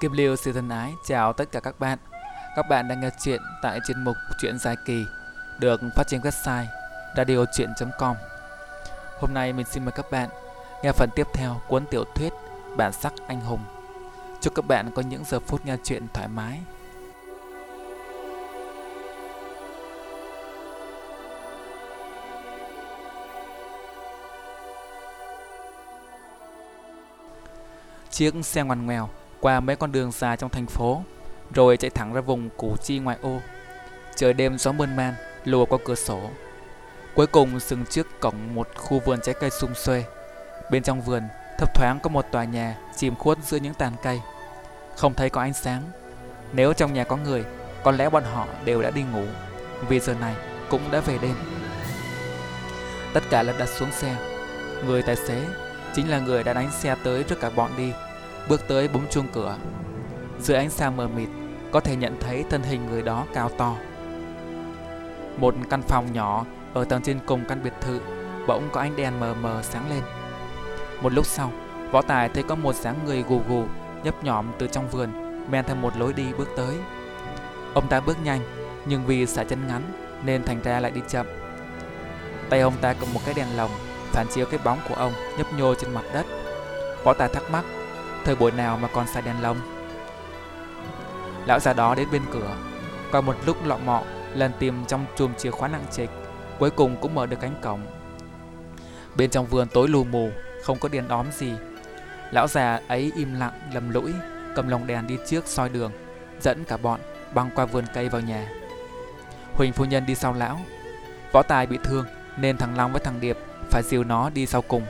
Kim Liêu xin thân ái chào tất cả các bạn. Các bạn đang nghe chuyện tại chuyên mục Chuyện dài kỳ, được phát trên website radiochuyen.com. Hôm nay mình xin mời các bạn nghe phần tiếp theo cuốn tiểu thuyết Bản sắc anh hùng. Chúc các bạn có những giờ phút nghe chuyện thoải mái. Chiếc xe ngoằn ngoèo qua mấy con đường dài trong thành phố, rồi chạy thẳng ra vùng Củ Chi ngoại ô. Trời đêm gió mơn man lùa qua cửa sổ. Cuối cùng dừng trước cổng một khu vườn trái cây sum xuê. Bên trong vườn, thấp thoáng có một tòa nhà chìm khuất giữa những tàn cây. Không thấy có ánh sáng. Nếu trong nhà có người, có lẽ bọn họ đều đã đi ngủ, vì giờ này cũng đã về đêm. Tất cả lật đặt xuống xe. Người tài xế chính là người đã đánh xe tới trước cả bọn đi bước tới bấm chuông cửa. Dưới ánh sao mờ mịt, có thể nhận thấy thân hình người đó cao to. Một căn phòng nhỏ ở tầng trên cùng căn biệt thự bỗng có ánh đèn mờ mờ sáng lên. Một lúc sau, võ tài thấy có một dáng người gù gù nhấp nhõm từ trong vườn men theo một lối đi bước tới. Ông ta bước nhanh, nhưng vì sải chân ngắn nên thành ra lại đi chậm. Tay ông ta cầm một cái đèn lồng phản chiếu cái bóng của ông nhấp nhô trên mặt đất. Võ tài thắc mắc Thời buổi nào mà còn xài đèn lồng. Lão già đó đến bên cửa, Qua một lúc lọ mọ, Lần tìm trong chùm chìa khóa nặng trịch, Cuối cùng cũng mở được cánh cổng. Bên trong vườn tối lù mù, Không có đèn đóm gì. Lão già ấy im lặng, lầm lũi, Cầm lồng đèn đi trước soi đường, Dẫn cả bọn băng qua vườn cây vào nhà. Huỳnh phu nhân đi sau lão. Võ tài bị thương, Nên thằng Long với thằng Điệp Phải dìu nó đi sau cùng.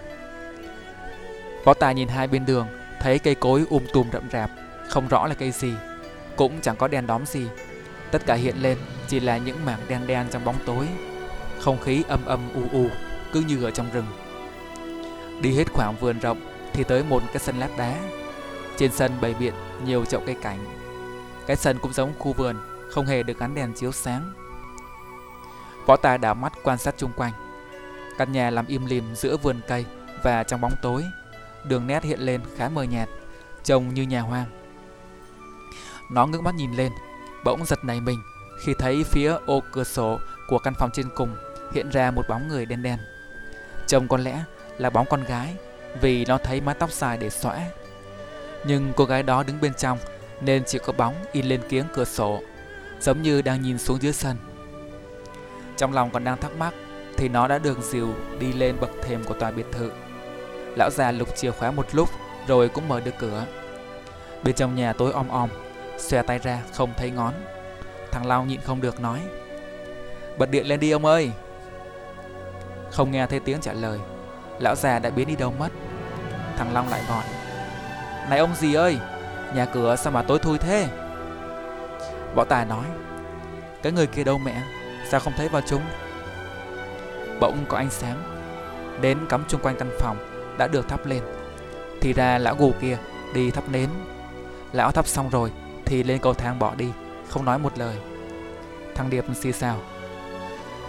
Võ tài nhìn hai bên đường Thấy cây cối um tùm rậm rạp, không rõ là cây gì, cũng chẳng có đèn đóm gì. Tất cả hiện lên chỉ là những mảng đen đen trong bóng tối. Không khí âm âm u u, cứ như ở trong rừng. Đi hết khoảng vườn rộng thì tới một cái sân lát đá. Trên sân bày biện nhiều chậu cây cảnh. Cái sân cũng giống khu vườn, không hề được gắn đèn chiếu sáng. Võ tài đảo mắt quan sát chung quanh. Căn nhà làm im lìm giữa vườn cây và trong bóng tối đường nét hiện lên khá mờ nhạt, trông như nhà hoang. Nó ngước mắt nhìn lên, bỗng giật nảy mình khi thấy phía ô cửa sổ của căn phòng trên cùng hiện ra một bóng người đen đen. Trông có lẽ là bóng con gái vì nó thấy mái tóc dài để xõa. Nhưng cô gái đó đứng bên trong nên chỉ có bóng in lên kiếng cửa sổ, giống như đang nhìn xuống dưới sân. Trong lòng còn đang thắc mắc thì nó đã được dìu đi lên bậc thềm của tòa biệt thự. Lão già lục chìa khóa một lúc, Rồi cũng mở được cửa. Bên trong nhà tối om om, Xòe tay ra không thấy ngón. Thằng Long nhịn không được nói, Bật điện lên đi ông ơi. Không nghe thấy tiếng trả lời, Lão già đã biến đi đâu mất. Thằng Long lại gọi, Này ông gì ơi, Nhà cửa sao mà tối thui thế? Võ Tài nói, Cái người kia đâu mẹ, Sao không thấy vào chúng? Bỗng có ánh sáng, Đến cắm chung quanh căn phòng đã được thắp lên. Thì ra lão gù kia đi thắp nến. Lão thắp xong rồi thì lên cầu thang bỏ đi, Không nói một lời. Thằng Điệp xì xào.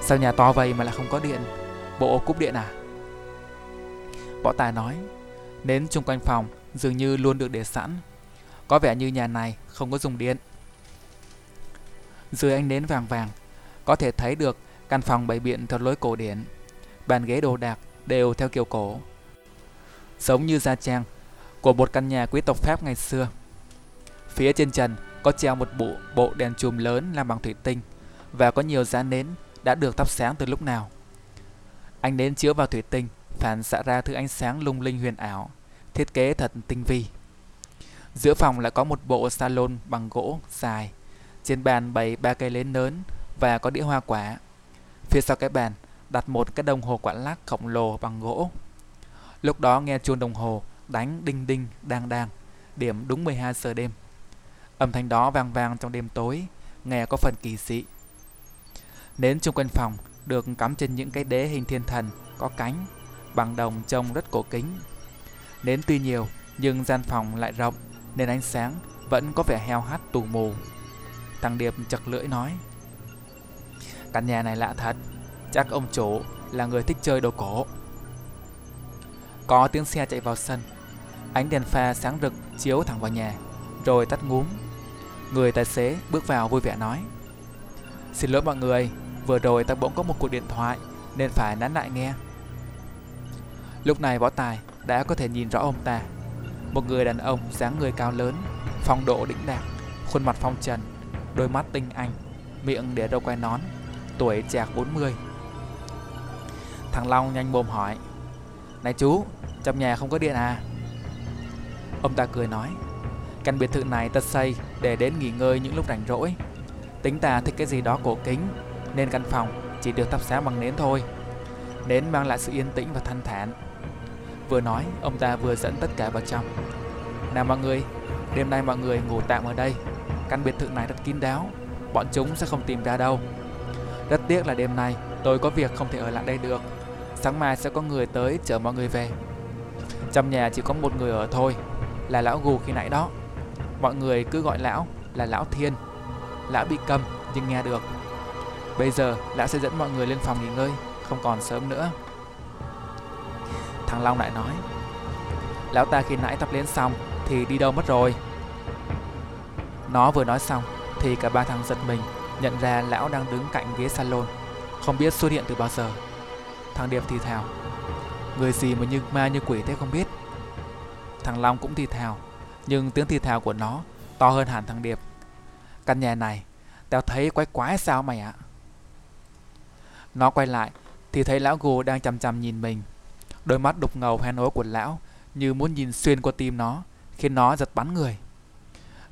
Sao nhà to vậy mà lại không có điện? Bộ cúp điện à? Võ Tài nói, Nến chung quanh phòng dường như luôn được để sẵn. Có vẻ như nhà này không có dùng điện. Dưới ánh nến vàng vàng, Có thể thấy được căn phòng bày biện theo lối cổ điển. Bàn ghế đồ đạc đều theo kiểu cổ giống như gia trang của một căn nhà quý tộc Pháp ngày xưa. Phía trên trần có treo một bộ bộ đèn chùm lớn làm bằng thủy tinh và có nhiều giá nến đã được thắp sáng từ lúc nào. Ánh nến chiếu vào thủy tinh phản xạ ra thứ ánh sáng lung linh huyền ảo, thiết kế thật tinh vi. Giữa phòng lại có một bộ salon bằng gỗ dài, trên bàn bày ba cây nến lớn và có đĩa hoa quả. Phía sau cái bàn đặt một cái đồng hồ quả lắc khổng lồ bằng gỗ Lúc đó nghe chuông đồng hồ đánh đinh đinh đang đang, điểm đúng 12 giờ đêm. Âm thanh đó vang vang trong đêm tối, nghe có phần kỳ dị. Nến chung quanh phòng được cắm trên những cái đế hình thiên thần có cánh, bằng đồng trông rất cổ kính. Nến tuy nhiều nhưng gian phòng lại rộng nên ánh sáng vẫn có vẻ heo hắt tù mù. Thằng Điệp chật lưỡi nói Căn nhà này lạ thật Chắc ông chủ là người thích chơi đồ cổ có tiếng xe chạy vào sân Ánh đèn pha sáng rực chiếu thẳng vào nhà rồi tắt ngúm. Người tài xế bước vào vui vẻ nói. Xin lỗi mọi người, vừa rồi ta bỗng có một cuộc điện thoại nên phải nán lại nghe. Lúc này võ tài đã có thể nhìn rõ ông ta. Một người đàn ông dáng người cao lớn, phong độ đĩnh đạc, khuôn mặt phong trần, đôi mắt tinh anh, miệng để râu quai nón, tuổi chạc 40. Thằng Long nhanh mồm hỏi này chú, trong nhà không có điện à? Ông ta cười nói Căn biệt thự này ta xây để đến nghỉ ngơi những lúc rảnh rỗi. Tính ta thích cái gì đó cổ kính Nên căn phòng chỉ được thắp sáng bằng nến thôi Nến mang lại sự yên tĩnh và thanh thản. Vừa nói, ông ta vừa dẫn tất cả vào trong. Nào mọi người, đêm nay mọi người ngủ tạm ở đây. Căn biệt thự này rất kín đáo Bọn chúng sẽ không tìm ra đâu. Rất tiếc là đêm nay tôi có việc không thể ở lại đây được. Sáng mai sẽ có người tới chở mọi người về. Trong nhà chỉ có một người ở thôi, Là lão gù khi nãy đó. Mọi người cứ gọi lão là lão thiên. Lão bị cầm, nhưng nghe được. Bây giờ, lão sẽ dẫn mọi người lên phòng nghỉ ngơi, Không còn sớm nữa. Thằng Long lại nói, Lão ta khi nãy tập lên xong Thì đi đâu mất rồi? Nó vừa nói xong Thì cả ba thằng giật mình, Nhận ra lão đang đứng cạnh ghế salon, Không biết xuất hiện từ bao giờ. Thằng Điệp thì thào. Người gì mà như ma như quỷ thế không biết. Thằng Long cũng thì thào, Nhưng tiếng thì thào của nó To hơn hẳn thằng Điệp. Căn nhà này, Tao thấy quái quái sao mày ạ? Nó quay lại, Thì thấy lão gù đang chằm chằm nhìn mình. Đôi mắt đục ngầu hoen ố của lão, Như muốn nhìn xuyên qua tim nó, Khiến nó giật bắn người.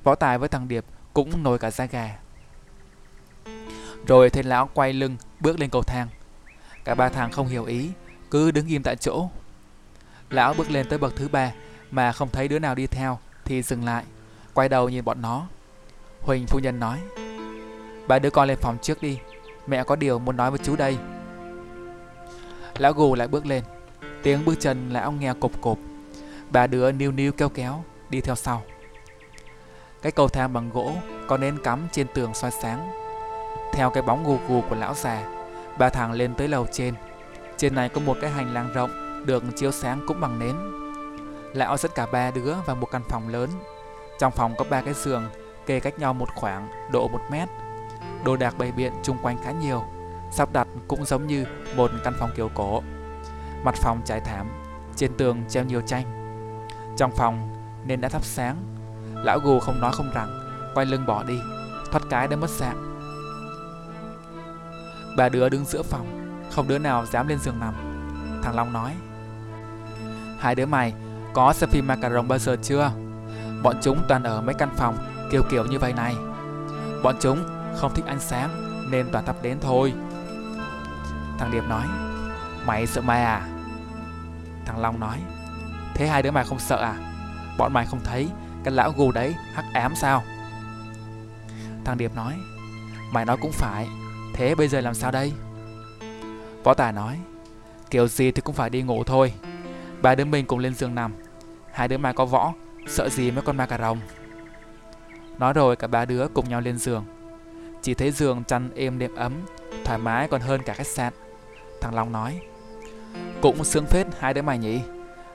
Võ tài với thằng Điệp cũng nổi cả da gà. Rồi thấy lão quay lưng, bước lên cầu thang. Cả ba thằng không hiểu ý, Cứ đứng im tại chỗ. Lão bước lên tới bậc thứ ba, Mà không thấy đứa nào đi theo, Thì dừng lại, Quay đầu nhìn bọn nó. Huỳnh phu nhân nói, Ba đứa con lên phòng trước đi, Mẹ có điều muốn nói với chú đây. Lão gù lại bước lên, Tiếng bước chân lão nghe cộp cộp. Ba đứa níu níu kéo kéo, Đi theo sau. Cái cầu thang bằng gỗ Có nến cắm trên tường soi sáng. Theo cái bóng gù gù của lão già Ba thằng lên tới lầu trên. Trên này có một cái hành lang rộng, Được chiếu sáng cũng bằng nến. Lão dẫn cả ba đứa vào một căn phòng lớn. Trong phòng có ba cái giường, Kê cách nhau một khoảng, độ một mét. Đồ đạc bày biện chung quanh khá nhiều. Sắp đặt cũng giống như một căn phòng kiểu cổ. Mặt phòng trải thảm, Trên tường treo nhiều tranh. Trong phòng nên đã thắp sáng. Lão gù không nói không rằng, Quay lưng bỏ đi, Thoát cái đã mất dạng. Ba đứa đứng giữa phòng, Không đứa nào dám lên giường nằm Thằng Long nói, Hai đứa mày có xem phim Macaron bao giờ chưa? Bọn chúng toàn ở mấy căn phòng kiểu kiểu như vậy này Bọn chúng không thích ánh sáng Nên toàn thắp đến thôi Thằng Điệp nói, Mày sợ mày à? Thằng Long nói, Thế hai đứa mày không sợ à? Bọn mày không thấy Cái lão gù đấy hắc ám sao? Thằng Điệp nói, Mày nói cũng phải Thế bây giờ làm sao đây? Võ Tài nói, Kiểu gì thì cũng phải đi ngủ thôi. Ba đứa mình cùng lên giường nằm. Hai đứa mày có võ, Sợ gì mấy con ma cà rồng. Nói rồi cả ba đứa cùng nhau lên giường. Chỉ thấy giường chăn êm đệm ấm, Thoải mái còn hơn cả khách sạn. Thằng Long nói, Cũng sướng phết hai đứa mày nhỉ.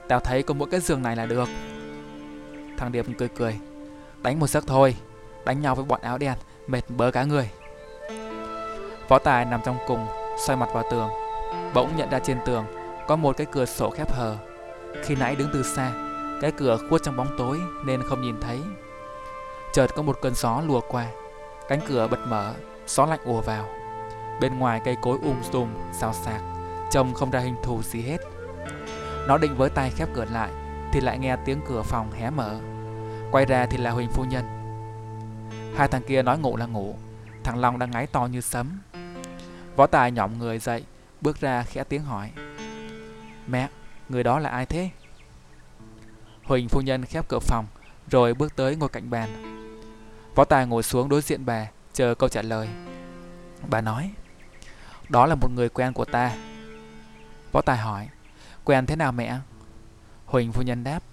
Tao thấy có mỗi cái giường này là được. Thằng Điệp cười cười, Đánh một giấc thôi, Đánh nhau với bọn áo đen, Mệt bớ cả người. Võ Tài nằm trong cùng, xoay mặt vào tường. Bỗng nhận ra trên tường có một cái cửa sổ khép hờ. Khi nãy đứng từ xa, cái cửa khuất trong bóng tối nên không nhìn thấy. Chợt có một cơn gió lùa qua, cánh cửa bật mở, gió lạnh ùa vào. Bên ngoài cây cối um tùm, xào xạc, trông không ra hình thù gì hết. Nó định với tay khép cửa lại, thì lại nghe tiếng cửa phòng hé mở. Quay ra thì là Huỳnh phu nhân. Hai thằng kia nói ngủ là ngủ, thằng Long đang ngáy to như sấm. Võ Tài nhỏm người dậy, bước ra khẽ tiếng hỏi. Mẹ, người đó là ai thế? Huỳnh phu nhân khép cửa phòng, rồi bước tới ngồi cạnh bàn. Võ Tài ngồi xuống đối diện bà, chờ câu trả lời. Bà nói, đó là một người quen của ta. Võ Tài hỏi, quen thế nào mẹ? Huỳnh phu nhân đáp,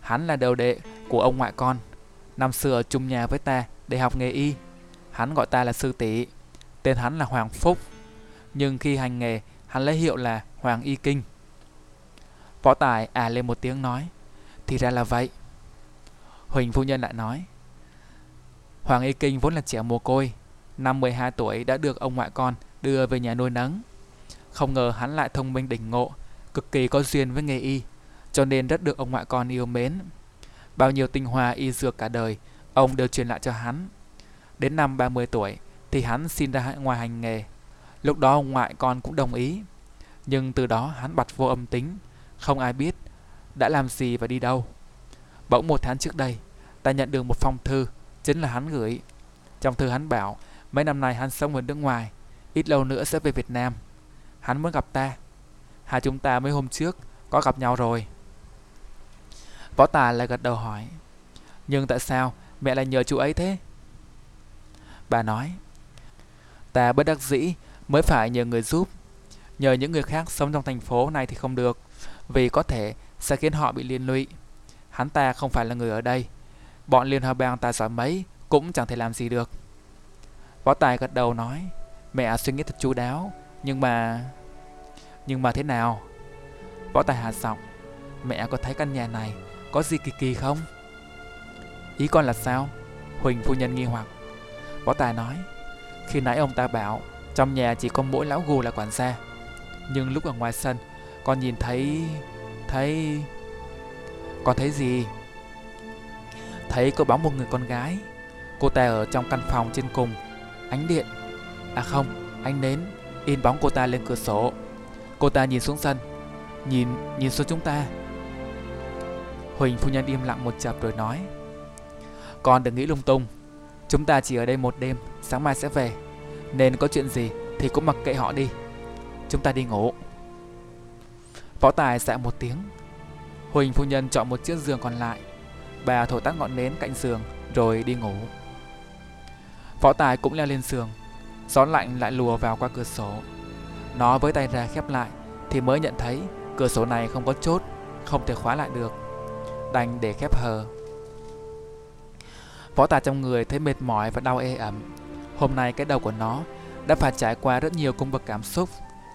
hắn là đầu đệ của ông ngoại con, năm xưa ở chung nhà với ta để học nghề y. Hắn gọi ta là sư tỷ. Tên hắn là Hoàng Phúc. Nhưng khi hành nghề, hắn lấy hiệu là Hoàng Y Kinh. Võ Tài à lên một tiếng nói. Thì ra là vậy. Huỳnh phu nhân lại nói Hoàng Y Kinh vốn là trẻ mồ côi Năm 12 tuổi đã được ông ngoại con đưa về nhà nuôi nấng Không ngờ hắn lại thông minh đỉnh ngộ Cực kỳ có duyên với nghề y Cho nên rất được ông ngoại con yêu mến Bao nhiêu tinh hoa y dược cả đời Ông đều truyền lại cho hắn Đến năm 30 tuổi thì hắn xin ra ngoài hành nghề. Lúc đó ông ngoại con cũng đồng ý. Nhưng từ đó hắn bật vô âm tính. Không ai biết Đã làm gì và đi đâu. Bỗng một tháng trước đây, Ta nhận được một phong thư, Chính là hắn gửi. Trong thư hắn bảo, Mấy năm nay hắn sống ở nước ngoài, Ít lâu nữa sẽ về Việt Nam. Hắn muốn gặp ta. Hai chúng ta mấy hôm trước Có gặp nhau rồi. Võ Tài lại gật đầu hỏi, Nhưng tại sao mẹ lại nhờ chú ấy thế? Bà nói Ta bất đắc dĩ, mới phải nhờ người giúp Nhờ những người khác sống trong thành phố này thì không được, Vì có thể sẽ khiến họ bị liên lụy Hắn ta không phải là người ở đây Bọn Liên Hợp Bang ta giỏi mấy, Cũng chẳng thể làm gì được Võ Tài gật đầu nói, Mẹ suy nghĩ thật chú đáo, Nhưng mà... Nhưng mà thế nào? Võ Tài hạ giọng, Mẹ có thấy căn nhà này Có gì kỳ kỳ không? Ý con là sao? Huỳnh phu nhân nghi hoặc Võ Tài nói khi nãy ông ta bảo Trong nhà chỉ có mỗi lão gù là quản gia. Nhưng lúc ở ngoài sân Con nhìn thấy... Thấy... Con thấy gì? Thấy có bóng một người con gái. Cô ta ở trong căn phòng trên cùng. Ánh điện. À không, ánh nến. In bóng cô ta lên cửa sổ. Cô ta nhìn xuống sân. Nhìn, nhìn xuống chúng ta. Huỳnh phu nhân im lặng một chập rồi nói Con đừng nghĩ lung tung. Chúng ta chỉ ở đây một đêm. Sáng mai sẽ về. Nên có chuyện gì thì cũng mặc kệ họ đi. Chúng ta đi ngủ. Võ Tài xạ một tiếng. Huỳnh phu nhân chọn một chiếc giường còn lại. Bà thổi tắt ngọn nến cạnh giường, Rồi đi ngủ. Võ Tài cũng leo lên giường. Gió lạnh lại lùa vào qua cửa sổ. Nó với tay ra khép lại, Thì mới nhận thấy cửa sổ này không có chốt, Không thể khóa lại được. Đành để khép hờ. Võ Tài trong người thấy mệt mỏi và đau ê ẩm. Hôm nay cái đầu của nó Đã phải trải qua rất nhiều cung bậc cảm xúc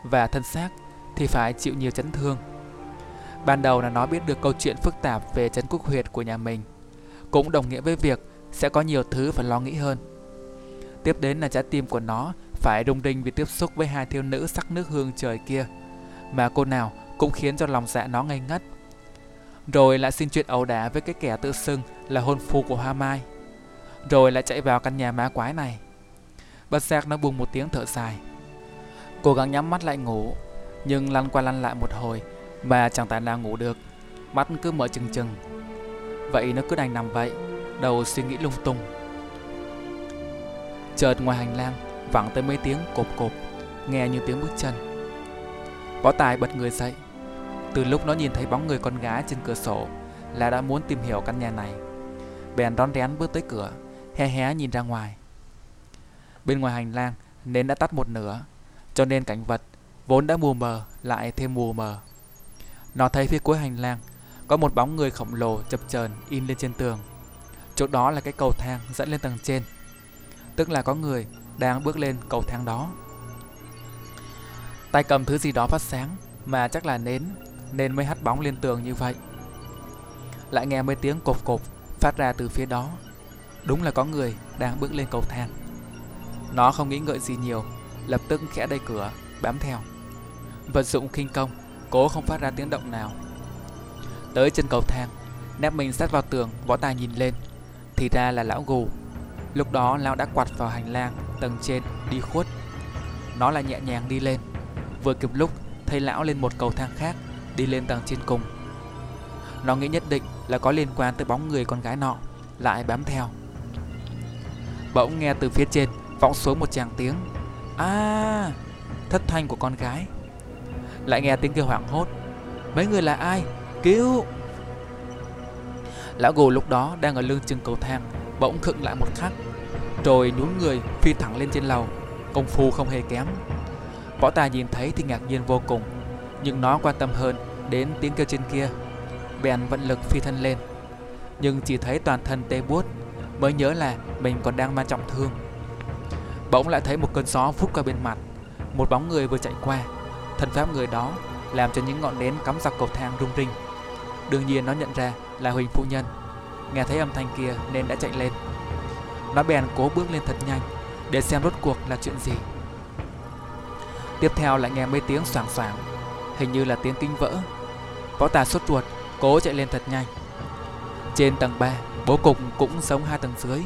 Và thân xác Thì phải chịu nhiều chấn thương. Ban đầu là nó biết được câu chuyện phức tạp về chấn quốc huyệt của nhà mình, Cũng đồng nghĩa với việc sẽ có nhiều thứ phải lo nghĩ hơn. Tiếp đến là trái tim của nó phải rung rinh vì tiếp xúc với hai thiếu nữ sắc nước hương trời kia, Mà cô nào cũng khiến cho lòng dạ nó ngây ngất. Rồi lại xin chuyện ẩu đả với cái kẻ tự xưng là hôn phu của Hoa Mai. Rồi lại chạy vào căn nhà ma quái này. Bất giác nó buông một tiếng thở dài. Cố gắng nhắm mắt lại ngủ, Nhưng lăn qua lăn lại một hồi Mà chẳng tài nào ngủ được. Mắt cứ mở chừng chừng. Vậy nó cứ đành nằm vậy, Đầu suy nghĩ lung tung. Chợt ngoài hành lang, vẳng tới mấy tiếng cộp cộp, Nghe như tiếng bước chân. Võ Tài bật người dậy. Từ lúc nó nhìn thấy bóng người con gái trên cửa sổ Là đã muốn tìm hiểu căn nhà này. Bèn đón rén bước tới cửa Hé hé nhìn ra ngoài. Bên ngoài hành lang nến đã tắt một nửa, Cho nên cảnh vật vốn đã mù mờ lại thêm mù mờ. Nó thấy phía cuối hành lang Có một bóng người khổng lồ chập chờn in lên trên tường. Chỗ đó là cái cầu thang dẫn lên tầng trên, Tức là có người đang bước lên cầu thang đó. Tay cầm thứ gì đó phát sáng Mà chắc là nến, Nên mới hắt bóng lên tường như vậy. Lại nghe mấy tiếng cột cột Phát ra từ phía đó. Đúng là có người đang bước lên cầu thang. Nó không nghĩ ngợi gì nhiều, Lập tức khẽ đẩy cửa, Bám theo. Vật dụng khinh công, Cố không phát ra tiếng động nào. Tới chân cầu thang, Nép mình sát vào tường, Võ tài nhìn lên. Thì ra là lão gù. Lúc đó lão đã quạt vào hành lang, Tầng trên, đi khuất. Nó lại nhẹ nhàng đi lên. Vừa kịp lúc, thấy lão lên một cầu thang khác, Đi lên tầng trên cùng. Nó nghĩ nhất định là có liên quan tới bóng người con gái nọ, Lại bám theo. Bỗng nghe từ phía trên Vọng xuống một chàng tiếng. À Thất thanh của con gái. Lại nghe tiếng kêu hoảng hốt. Mấy người là ai? Cứu! Lão gù lúc đó đang ở lưng chừng cầu thang, Bỗng khựng lại một khắc, Rồi nhún người phi thẳng lên trên lầu. Công phu không hề kém. Võ tài nhìn thấy thì ngạc nhiên vô cùng, Nhưng nó quan tâm hơn đến tiếng kêu trên kia. Bèn vận lực phi thân lên. Nhưng chỉ thấy toàn thân tê buốt, Mới nhớ là mình còn đang mang trọng thương. Bỗng lại thấy một cơn gió phút qua bên mặt Một bóng người vừa chạy qua Thân pháp người đó làm cho những ngọn nến cắm dọc cầu thang rung rinh Đương nhiên nó nhận ra là Huỳnh Phu Nhân nghe thấy âm thanh kia nên đã chạy lên. Nó bèn cố bước lên thật nhanh để xem rốt cuộc là chuyện gì. Tiếp theo lại nghe mấy tiếng xoảng xoảng, hình như là tiếng kinh vỡ. Võ Tà sốt ruột, cố chạy lên thật nhanh. Trên tầng 3, bố cục cũng giống hai tầng dưới.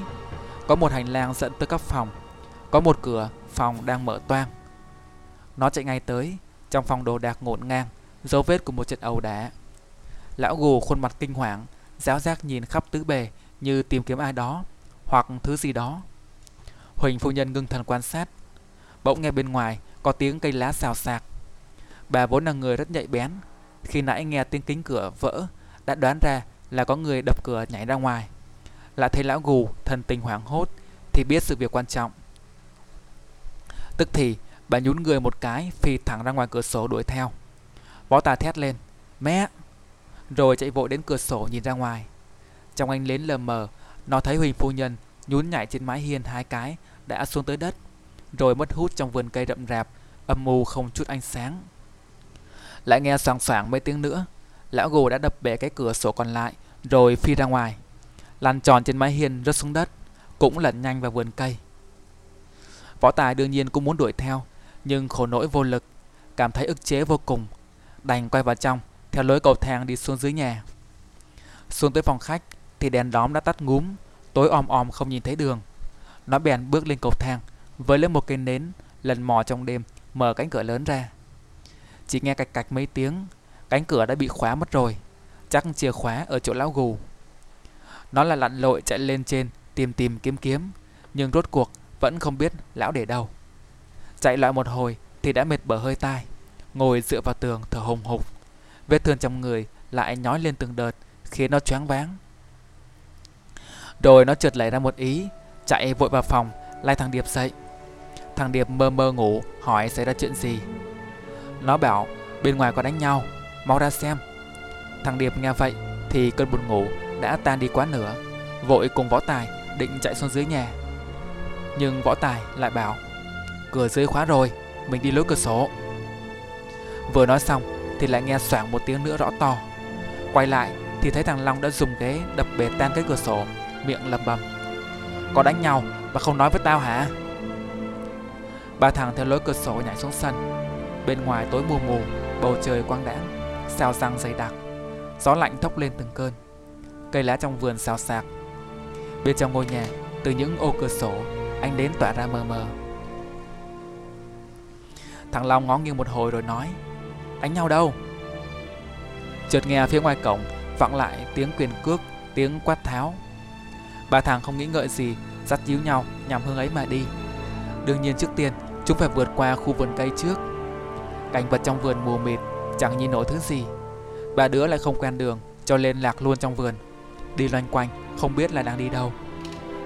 Có một hành lang dẫn tới các phòng, có một cửa phòng đang mở toang. Nó chạy ngay tới, trong phòng đồ đạc ngổn ngang, dấu vết của một trận ẩu đả. Lão gù khuôn mặt kinh hoàng, giáo giác nhìn khắp tứ bề như tìm kiếm ai đó hoặc thứ gì đó. Huỳnh phu nhân ngưng thần quan sát. Bỗng nghe bên ngoài có tiếng cây lá xào xạc. Bà vốn là người rất nhạy bén. Khi nãy nghe tiếng kính cửa vỡ, đã đoán ra là có người đập cửa nhảy ra ngoài. Lại thấy lão gù thần tình hoảng hốt thì biết sự việc quan trọng. Tức thì bà nhún người một cái phi thẳng ra ngoài cửa sổ đuổi theo. Võ tà thét lên, mẹ! Rồi chạy vội đến cửa sổ nhìn ra ngoài. Trong anh lến lờ mờ, nó thấy Huỳnh phu nhân nhún nhảy trên mái hiên hai cái đã xuống tới đất, rồi mất hút trong vườn cây rậm rạp, âm mù không chút ánh sáng. Lại nghe soảng soảng mấy tiếng nữa, lão gù đã đập bể cái cửa sổ còn lại, rồi phi ra ngoài. Lăn tròn trên mái hiên rớt xuống đất, cũng lẩn nhanh vào vườn cây. Võ Tài đương nhiên cũng muốn đuổi theo, nhưng khổ nỗi vô lực, cảm thấy ức chế vô cùng, đành quay vào trong, theo lối cầu thang đi xuống dưới nhà. Xuống tới phòng khách thì đèn đóm đã tắt ngúm, tối om om không nhìn thấy đường. Nó bèn bước lên cầu thang, với lấy một cây nến, lần mò trong đêm, mở cánh cửa lớn ra. Chỉ nghe cạch cạch mấy tiếng, cánh cửa đã bị khóa mất rồi, chắc chìa khóa ở chỗ lão gù. Nó là lặn lội chạy lên trên, tìm tìm kiếm kiếm, nhưng rốt cuộc vẫn không biết lão để đâu. Chạy lại một hồi thì đã mệt bở hơi tai, ngồi dựa vào tường thở hồng hộc. Vết thương trong người lại nhói lên từng đợt, khiến nó choáng váng. Rồi nó chợt lấy ra một ý, chạy vội vào phòng, lai thằng Điệp dậy. Thằng Điệp mơ mơ ngủ, hỏi xảy ra chuyện gì. Nó bảo bên ngoài có đánh nhau, mau ra xem. Thằng Điệp nghe vậy thì cơn buồn ngủ đã tan đi quá nửa, vội cùng võ tài định chạy xuống dưới nhà. Nhưng võ tài lại bảo, Cửa dưới khóa rồi, Mình đi lối cửa sổ. Vừa nói xong thì lại nghe xoảng một tiếng nữa rõ to. Quay lại thì thấy thằng Long đã dùng ghế đập bể tan cái cửa sổ, Miệng lầm bầm, Có đánh nhau mà không nói với tao hả? Ba thằng theo lối cửa sổ nhảy xuống sân. Bên ngoài tối mù mù, Bầu trời quang đãng Sao răng dày đặc. Gió lạnh thốc lên từng cơn. Cây lá trong vườn xào xạc. Bên trong ngôi nhà, Từ những ô cửa sổ Ánh đến tỏa ra mờ mờ. Thằng Long ngó nghiêng một hồi rồi nói, Đánh nhau đâu? Chợt nghe phía ngoài cổng vọng lại tiếng quyền cước, Tiếng quát tháo. Ba thằng không nghĩ ngợi gì, Dắt díu nhau nhằm hướng ấy mà đi. Đương nhiên trước tiên, chúng phải vượt qua khu vườn cây trước. Cảnh vật trong vườn mù mịt, Chẳng nhìn nổi thứ gì. Ba đứa lại không quen đường, Cho nên lạc luôn trong vườn. Đi loanh quanh, không biết là đang đi đâu.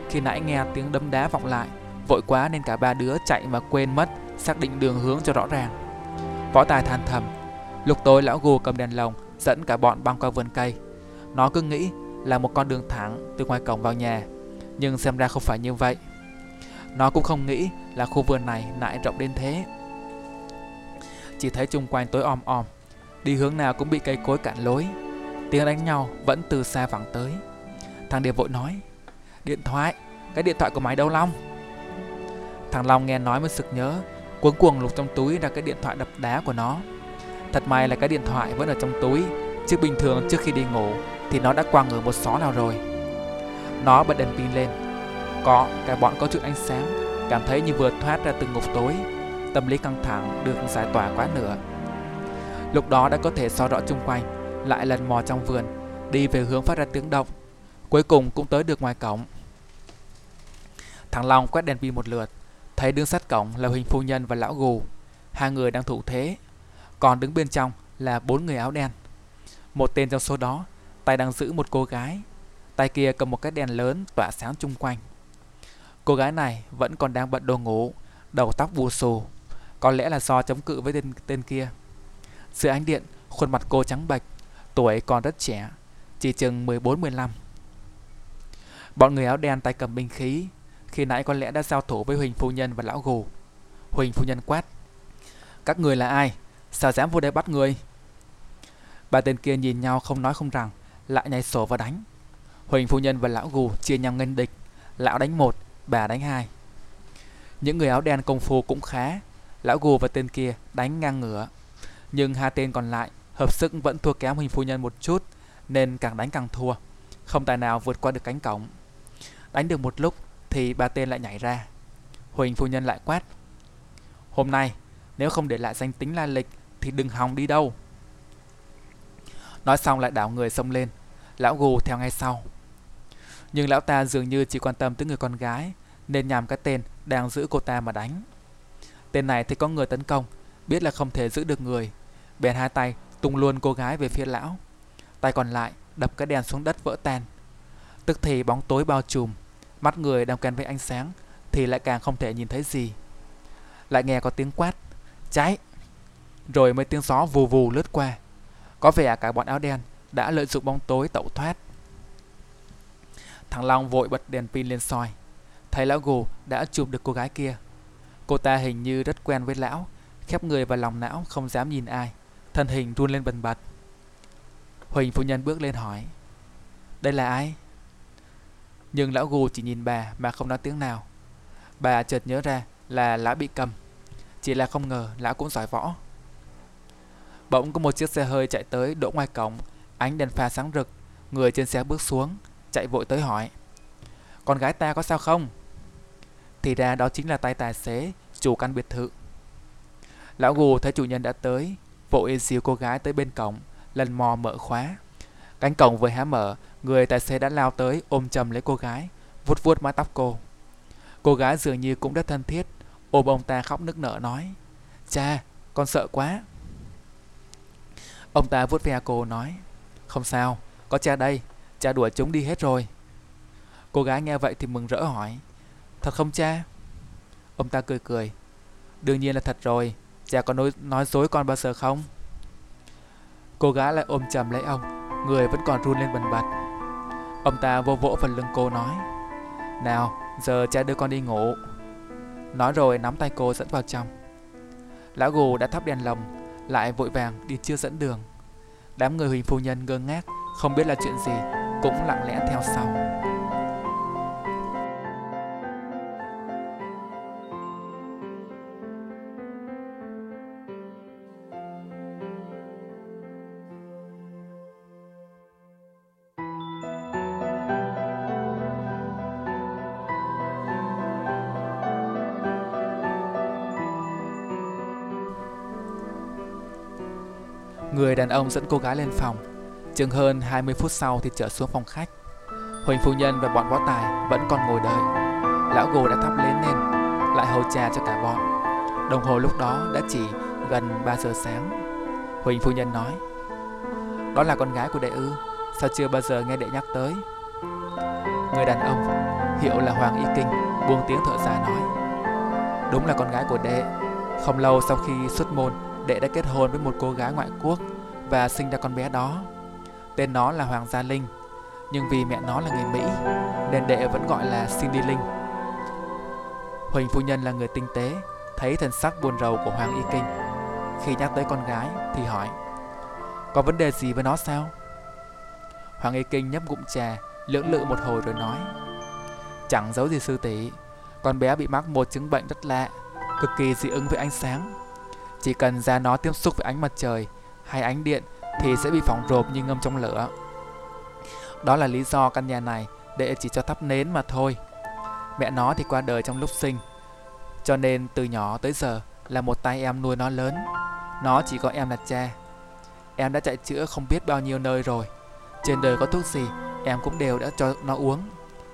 Khi nãy nghe tiếng đấm đá vọng lại, Vội quá nên cả ba đứa chạy mà quên mất, Xác định đường hướng cho rõ ràng. Võ Tài than thầm, Lúc tối lão gù cầm đèn lồng, Dẫn cả bọn băng qua vườn cây. Nó cứ nghĩ là một con đường thẳng Từ ngoài cổng vào nhà, Nhưng xem ra không phải như vậy. Nó cũng không nghĩ là khu vườn này lại rộng đến thế. Chỉ thấy chung quanh tối om om, Đi hướng nào cũng bị cây cối cản lối. Tiếng đánh nhau vẫn từ xa vẳng tới. Thằng Điệp vội nói Điện thoại, cái điện thoại của mày đâu Long? Thằng Long nghe nói mới sực nhớ Cuống cuồng lục trong túi ra cái điện thoại đập đá của nó. Thật may là cái điện thoại vẫn ở trong túi Chứ bình thường trước khi đi ngủ Thì nó đã quăng ở một xó nào rồi. Nó bật đèn pin lên. Có, cả bọn có chút ánh sáng Cảm thấy như vừa thoát ra từ ngục tối Tâm lý căng thẳng được giải tỏa quá nửa. Lúc đó đã có thể so rõ chung quanh Lại lần mò trong vườn Đi về hướng phát ra tiếng động. Cuối cùng cũng tới được ngoài cổng. Thằng Long quét đèn pin một lượt Thấy đứng sát cổng là Huỳnh Phu Nhân và Lão Gù. Hai người đang thủ thế Còn đứng bên trong là bốn người áo đen. Một tên trong số đó Tay đang giữ một cô gái. Tay kia cầm một cái đèn lớn tỏa sáng chung quanh. Cô gái này vẫn còn đang bận đồ ngủ Đầu tóc bù xù Có lẽ là do chống cự với tên, tên kia. Giữa ánh điện Khuôn mặt cô trắng bệch Tuổi còn rất trẻ Chỉ chừng 14-15 Bọn người áo đen tay cầm binh khí khi nãy có lẽ đã giao thủ với Huỳnh Phu Nhân và Lão Gù. Huỳnh Phu Nhân quát. Các người là ai? Sao dám vô đây bắt người? Ba tên kia nhìn nhau không nói không rằng, lại nhảy sổ và đánh. Huỳnh phu nhân và lão gù chia nhau nghênh địch, lão đánh một, bà đánh hai. Những người áo đen công phu cũng khá, lão gù và tên kia đánh ngang ngửa. Nhưng hai tên còn lại hợp sức vẫn thua kém Huỳnh phu nhân một chút, nên càng đánh càng thua, không tài nào vượt qua được cánh cổng. Đánh được một lúc thì ba tên lại nhảy ra. Huỳnh phu nhân lại quát. Hôm nay, nếu không để lại danh tính la lịch thì đừng hòng đi đâu. Nói xong lại đảo người xông lên, lão gù theo ngay sau. Nhưng lão ta dường như chỉ quan tâm tới người con gái, nên nhằm cái tên đang giữ cô ta mà đánh. Tên này thấy có người tấn công, biết là không thể giữ được người, bèn hai tay tung luôn cô gái về phía lão. Tay còn lại đập cái đèn xuống đất vỡ tan. Tức thì bóng tối bao trùm, mắt người đang quen với ánh sáng thì lại càng không thể nhìn thấy gì. Lại nghe có tiếng quát, cháy. Rồi mấy tiếng gió vù vù lướt qua. Có vẻ cả bọn áo đen đã lợi dụng bóng tối tẩu thoát. Thằng Long vội bật đèn pin lên soi. Thấy lão gù đã chụp được cô gái kia. Cô ta hình như rất quen với lão, khép người vào lòng não không dám nhìn ai. Thân hình run lên bần bật. Huỳnh phu nhân bước lên hỏi. Đây là ai? Nhưng lão gù chỉ nhìn bà mà không nói tiếng nào. Bà chợt nhớ ra là lão bị cầm. Chỉ là không ngờ lão cũng giỏi võ. Bỗng có một chiếc xe hơi chạy tới đỗ ngoài cổng, ánh đèn pha sáng rực, người trên xe bước xuống, chạy vội tới hỏi. Con gái ta có sao không? Thì ra đó chính là tay tài xế, chủ căn biệt thự. Lão gù thấy chủ nhân đã tới, vội dìu cô gái tới bên cổng, lần mò mở khóa. Cánh cổng vừa há mở, người tài xế đã lao tới ôm chầm lấy cô gái, vuốt vuốt mái tóc cô. Cô gái dường như cũng rất thân thiết, ôm ông ta khóc nức nở nói, Cha, con sợ quá. Ông ta vuốt ve cô nói, không sao, có cha đây, cha đuổi chúng đi hết rồi. Cô gái nghe vậy thì mừng rỡ hỏi, thật không cha? Ông ta cười cười, đương nhiên là thật rồi, cha có nói, nói dối con bao giờ không? Cô gái lại ôm chầm lấy ông, người vẫn còn run lên bần bật. Ông ta vô vỗ phần lưng cô nói, nào, giờ cha đưa con đi ngủ. Nói rồi nắm tay cô dẫn vào trong. Lão gù đã thắp đèn lồng, lại vội vàng đi chưa dẫn đường. Đám người Huỳnh phu nhân ngơ ngác, không biết là chuyện gì, cũng lặng lẽ theo sau. Người đàn ông dẫn cô gái lên phòng. Chừng hơn 20 phút sau thì trở xuống phòng khách. Huỳnh phu nhân và bọn võ tài vẫn còn ngồi đợi. Lão gồ đã thắp lên nên, Lại hầu trà cho cả bọn. Đồng hồ lúc đó đã chỉ gần 3 giờ sáng. Huỳnh phu nhân nói, Đó là con gái của đệ ư, Sao chưa bao giờ nghe đệ nhắc tới? Người đàn ông Hiệu là Hoàng Y Kinh, Buông tiếng thở dài nói, Đúng là con gái của đệ, Không lâu sau khi xuất môn đệ đã kết hôn với một cô gái ngoại quốc và sinh ra con bé đó. Tên nó là Hoàng Gia Linh, nhưng vì mẹ nó là người Mỹ nên đệ vẫn gọi là Cindy Linh. Huỳnh phu nhân là người tinh tế, thấy thần sắc buồn rầu của Hoàng Y Kinh. Khi nhắc tới con gái thì hỏi, có vấn đề gì với nó sao? Hoàng Y Kinh nhấp ngụm trà, lưỡng lự một hồi rồi nói, chẳng giấu gì sư tỷ, con bé bị mắc một chứng bệnh rất lạ, cực kỳ dị ứng với ánh sáng chỉ cần da nó tiếp xúc với ánh mặt trời hay ánh điện thì sẽ bị phỏng rộp như ngâm trong lửa. Đó là lý do căn nhà này để chỉ cho thắp nến mà thôi. Mẹ nó thì qua đời trong lúc sinh. Cho nên từ nhỏ tới giờ là một tay em nuôi nó lớn. Nó chỉ có em là cha. Em đã chạy chữa không biết bao nhiêu nơi rồi. Trên đời có thuốc gì, em cũng đều đã cho nó uống.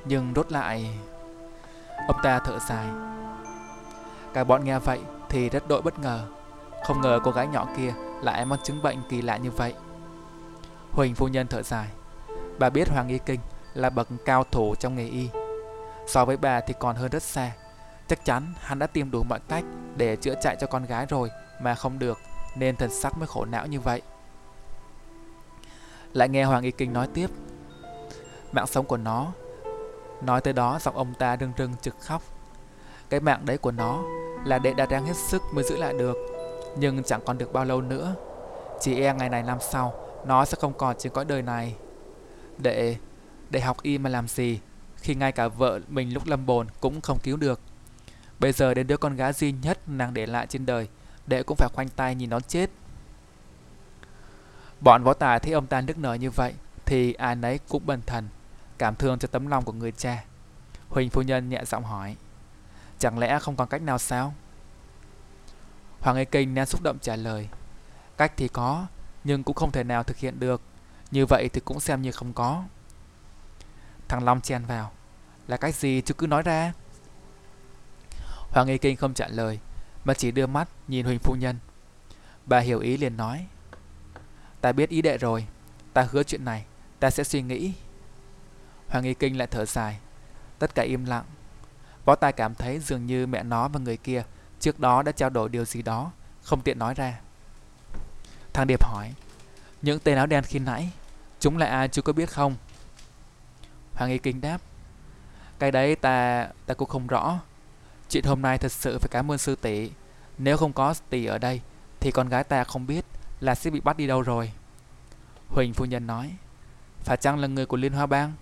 Nhưng rốt lại... Ông ta thở dài. Cả bọn nghe vậy thì rất đội bất ngờ. Không ngờ cô gái nhỏ kia lại mắc chứng bệnh kỳ lạ như vậy. Huỳnh phu nhân thở dài. Bà biết Hoàng Y Kinh là bậc cao thủ trong nghề y. So với bà thì còn hơn rất xa. Chắc chắn hắn đã tìm đủ mọi cách để chữa chạy cho con gái rồi mà không được, nên thần sắc mới khổ não như vậy. Lại nghe Hoàng Y Kinh nói tiếp. Mạng sống của nó. Nói tới đó giọng ông ta rưng rưng trực khóc. Cái mạng đấy của nó là đệ đã đang hết sức mới giữ lại được nhưng chẳng còn được bao lâu nữa. Chỉ e ngày này năm sau Nó sẽ không còn trên cõi đời này. Đệ Để học y mà làm gì, Khi ngay cả vợ mình lúc lâm bồn cũng không cứu được. Bây giờ đến đứa con gái duy nhất nàng để lại trên đời, Đệ cũng phải khoanh tay nhìn nó chết. Bọn võ tài thấy ông ta nức nở như vậy, Thì ai nấy cũng bần thần, Cảm thương cho tấm lòng của người cha. Huỳnh phu nhân nhẹ giọng hỏi, Chẳng lẽ không còn cách nào sao? Hoàng A Kinh nén xúc động trả lời, Cách thì có, Nhưng cũng không thể nào thực hiện được. Như vậy thì cũng xem như không có. Thằng Long chen vào, Là cách gì chứ cứ nói ra? Hoàng A Kinh không trả lời, Mà chỉ đưa mắt nhìn Huỳnh Phu Nhân. Bà hiểu ý liền nói, Ta biết ý đệ rồi, Ta hứa chuyện này, Ta sẽ suy nghĩ. Hoàng Y Kinh lại thở dài, Tất cả im lặng Võ Tài cảm thấy dường như mẹ nó và người kia Trước đó đã trao đổi điều gì đó? Không tiện nói ra. Thằng Điệp hỏi, Những tên áo đen khi nãy, Chúng là ai chú có biết không? Hoàng Y Kinh đáp, Cái đấy ta ta cũng không rõ. Chuyện hôm nay thật sự phải cảm ơn sư tỷ. Nếu không có tỷ ở đây, Thì con gái ta không biết Là sẽ bị bắt đi đâu rồi. Huỳnh phu nhân nói, Phải chăng là người của Liên Hoa Bang?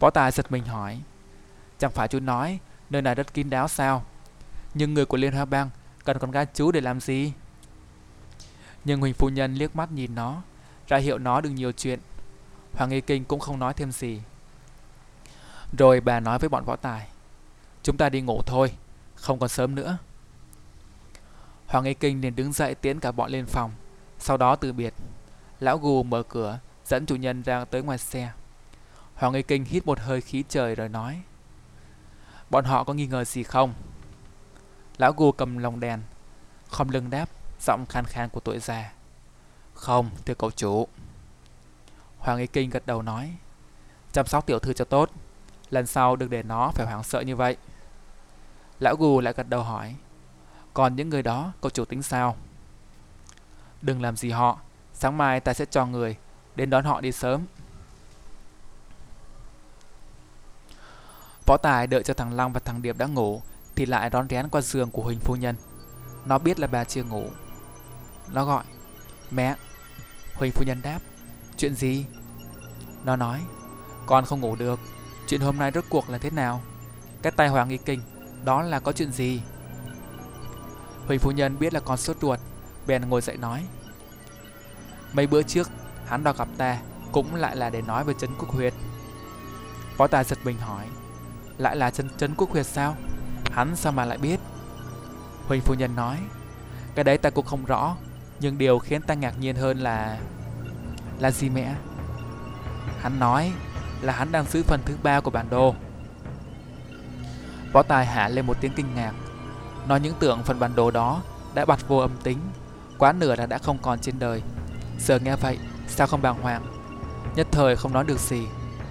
Võ Tài giật mình hỏi, Chẳng phải chú nói Nơi này rất kín đáo sao? Nhưng người của Liên Hoa Bang Cần con gái chú để làm gì? Nhưng Huỳnh phu nhân liếc mắt nhìn nó, Ra hiệu nó đừng nhiều chuyện. Hoàng Nghi Kinh cũng không nói thêm gì. Rồi bà nói với bọn võ tài, Chúng ta đi ngủ thôi, Không còn sớm nữa. Hoàng Nghi Kinh liền đứng dậy tiến cả bọn lên phòng. Sau đó từ biệt, Lão gù mở cửa, Dẫn chủ nhân ra tới ngoài xe. Hoàng Nghi Kinh hít một hơi khí trời rồi nói, Bọn họ có nghi ngờ gì không? Lão gù cầm lồng đèn. Không lưng đáp Giọng khan khan của tuổi già. Không, thưa cậu chủ. Hoàng Y Kinh gật đầu nói Chăm sóc tiểu thư cho tốt Lần sau đừng để nó phải hoảng sợ như vậy. Lão gù lại gật đầu hỏi Còn những người đó cậu chủ tính sao? Đừng làm gì họ Sáng mai ta sẽ cho người Đến đón họ đi sớm. Võ Tài đợi cho thằng Long và thằng Điệp đã ngủ thì lại đón rén qua giường của Huỳnh Phu Nhân Nó biết là bà chưa ngủ Nó gọi, Mẹ Huỳnh Phu Nhân đáp, Chuyện gì? Nó nói, Con không ngủ được Chuyện hôm nay rốt cuộc là thế nào? Cái tai Hoàng nghi Kinh Đó là có chuyện gì? Huỳnh Phu Nhân biết là con sốt ruột, Bèn ngồi dậy nói, Mấy bữa trước, Hắn đòi gặp ta, Cũng lại là để nói về chấn Quốc Huyệt Phó Tài giật mình hỏi, lại là chấn chấn quốc huyệt sao Hắn sao mà lại biết? Huỳnh phu nhân nói, Cái đấy ta cũng không rõ, Nhưng điều khiến ta ngạc nhiên hơn là Là gì mẹ? Hắn nói là hắn đang giữ phần thứ ba của bản đồ. Võ Tài hạ lên một tiếng kinh ngạc, Nói những tưởng phần bản đồ đó Đã bật vô âm tính, Quá nửa là đã không còn trên đời. Giờ nghe vậy, sao không bàng hoàng? Nhất thời không nói được gì,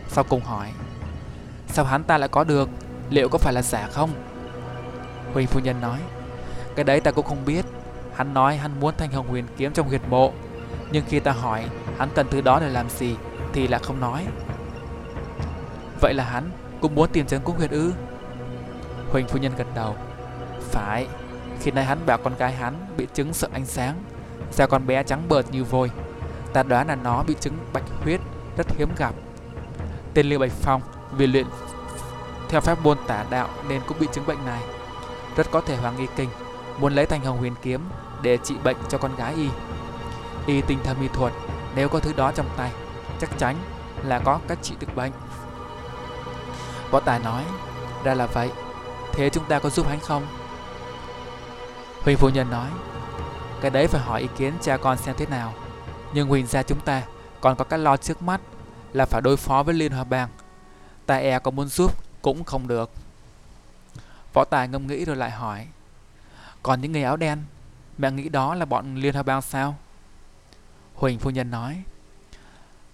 Sau cùng hỏi, Sao hắn ta lại có được? Liệu có phải là giả không? Huỳnh phu nhân nói. Cái đấy ta cũng không biết. Hắn nói hắn muốn thanh hồng huyền kiếm trong huyệt mộ. Nhưng khi ta hỏi hắn cần thứ đó để làm gì Thì lại không nói. Vậy là hắn cũng muốn tìm chân cung huyệt ư? Huỳnh phu nhân gật đầu. Phải. Khi nay hắn bảo con gái hắn bị chứng sợ ánh sáng. Sao con bé trắng bợt như vôi? Ta đoán là nó bị chứng bạch huyết Rất hiếm gặp. Tên Lưu Bạch Phong vì luyện theo pháp môn tả đạo nên cũng bị chứng bệnh này. Rất có thể Hoàng Y Kinh muốn lấy thành hồng huyền kiếm để trị bệnh cho con gái y. Y tinh thâm y thuật, nếu có thứ đó trong tay, chắc chắn là có cách trị được bệnh. Võ Tài nói, ra là vậy, thế chúng ta có giúp hắn không? Huỳnh phu nhân nói, cái đấy phải hỏi ý kiến cha con xem thế nào. Nhưng Huỳnh gia chúng ta còn có cái lo trước mắt là phải đối phó với Liên Hòa Bang Ta e có muốn giúp cũng không được Võ Tài ngâm nghĩ rồi lại hỏi Còn những người áo đen? Mẹ nghĩ đó là bọn Liên Hợp Bang sao? Huỳnh phu nhân nói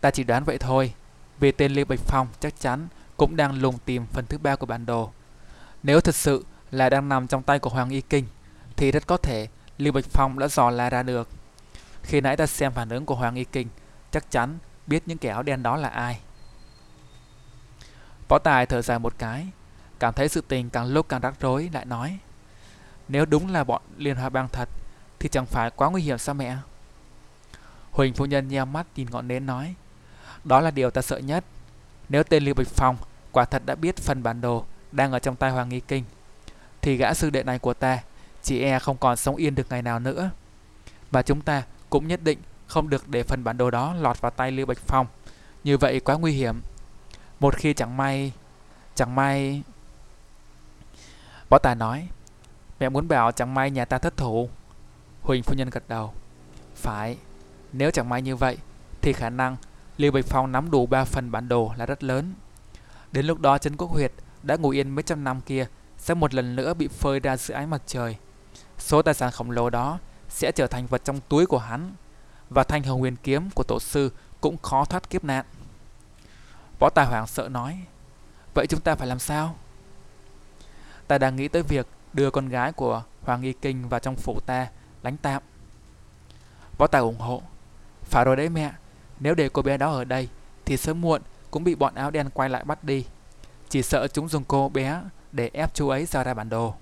Ta chỉ đoán vậy thôi Vì tên Lê Bạch Phong chắc chắn Cũng đang lùng tìm phần thứ ba của bản đồ. Nếu thật sự là đang nằm trong tay của Hoàng Y Kinh Thì rất có thể Lưu Bạch Phong đã dò la ra được. Khi nãy ta xem phản ứng của Hoàng Y Kinh Chắc chắn biết những kẻ áo đen đó là ai. Võ Tài thở dài một cái, cảm thấy sự tình càng lúc càng rắc rối, lại nói Nếu đúng là bọn Liên Hoa Bang thật, thì chẳng phải quá nguy hiểm sao mẹ? Huỳnh phu nhân nheo mắt nhìn ngọn nến nói Đó là điều ta sợ nhất Nếu tên Lưu Bạch Phong quả thật đã biết phần bản đồ đang ở trong tay Hoàng Nghi Kinh, thì gã sư đệ này của ta chỉ e không còn sống yên được ngày nào nữa. Và chúng ta cũng nhất định không được để phần bản đồ đó lọt vào tay Lưu Bạch Phong. Như vậy quá nguy hiểm. Một khi chẳng may... Chẳng may... Võ Tài nói, Mẹ muốn bảo chẳng may nhà ta thất thủ Huỳnh phu nhân gật đầu Phải, Nếu chẳng may như vậy, Thì khả năng Lưu Bạch Phong nắm đủ 3 phần bản đồ là rất lớn Đến lúc đó Trấn Quốc Huyệt đã ngủ yên mấy trăm năm kia, sẽ một lần nữa bị phơi ra dưới ánh mặt trời. Số tài sản khổng lồ đó sẽ trở thành vật trong túi của hắn, và thanh hồng huyền kiếm của tổ sư cũng khó thoát kiếp nạn. Võ Tài Hoàng sợ nói, Vậy chúng ta phải làm sao? Ta đang nghĩ tới việc đưa con gái của Hoàng Y Kinh vào trong phủ ta lánh tạm. Võ Tài ủng hộ Phải rồi đấy mẹ Nếu để cô bé đó ở đây Thì sớm muộn cũng bị bọn áo đen quay lại bắt đi Chỉ sợ chúng dùng cô bé để ép chú ấy giao ra bản đồ.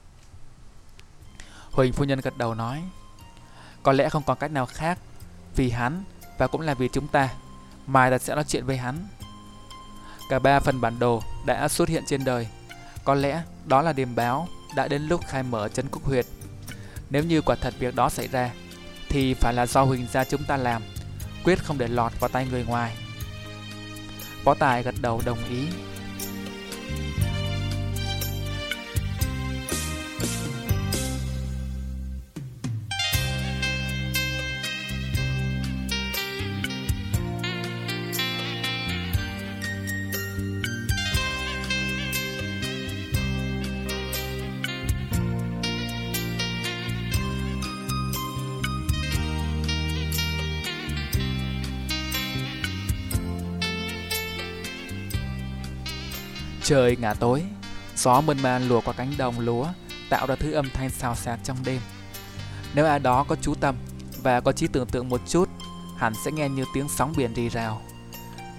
Huỳnh phu nhân gật đầu nói, có lẽ không còn cách nào khác, vì hắn và cũng là vì chúng ta, mai ta sẽ nói chuyện với hắn. Cả ba phần bản đồ đã xuất hiện trên đời, có lẽ đó là điềm báo đã đến lúc khai mở chân quốc huyệt. Nếu như quả thật việc đó xảy ra, thì phải là do Huỳnh gia chúng ta làm, quyết không để lọt vào tay người ngoài. Võ Tài gật đầu đồng ý. Trời ngả tối, gió mơn man lùa qua cánh đồng lúa, tạo ra thứ âm thanh xào xạc trong đêm. Nếu ai đó có chú tâm và có trí tưởng tượng một chút, hẳn sẽ nghe như tiếng sóng biển rì rào.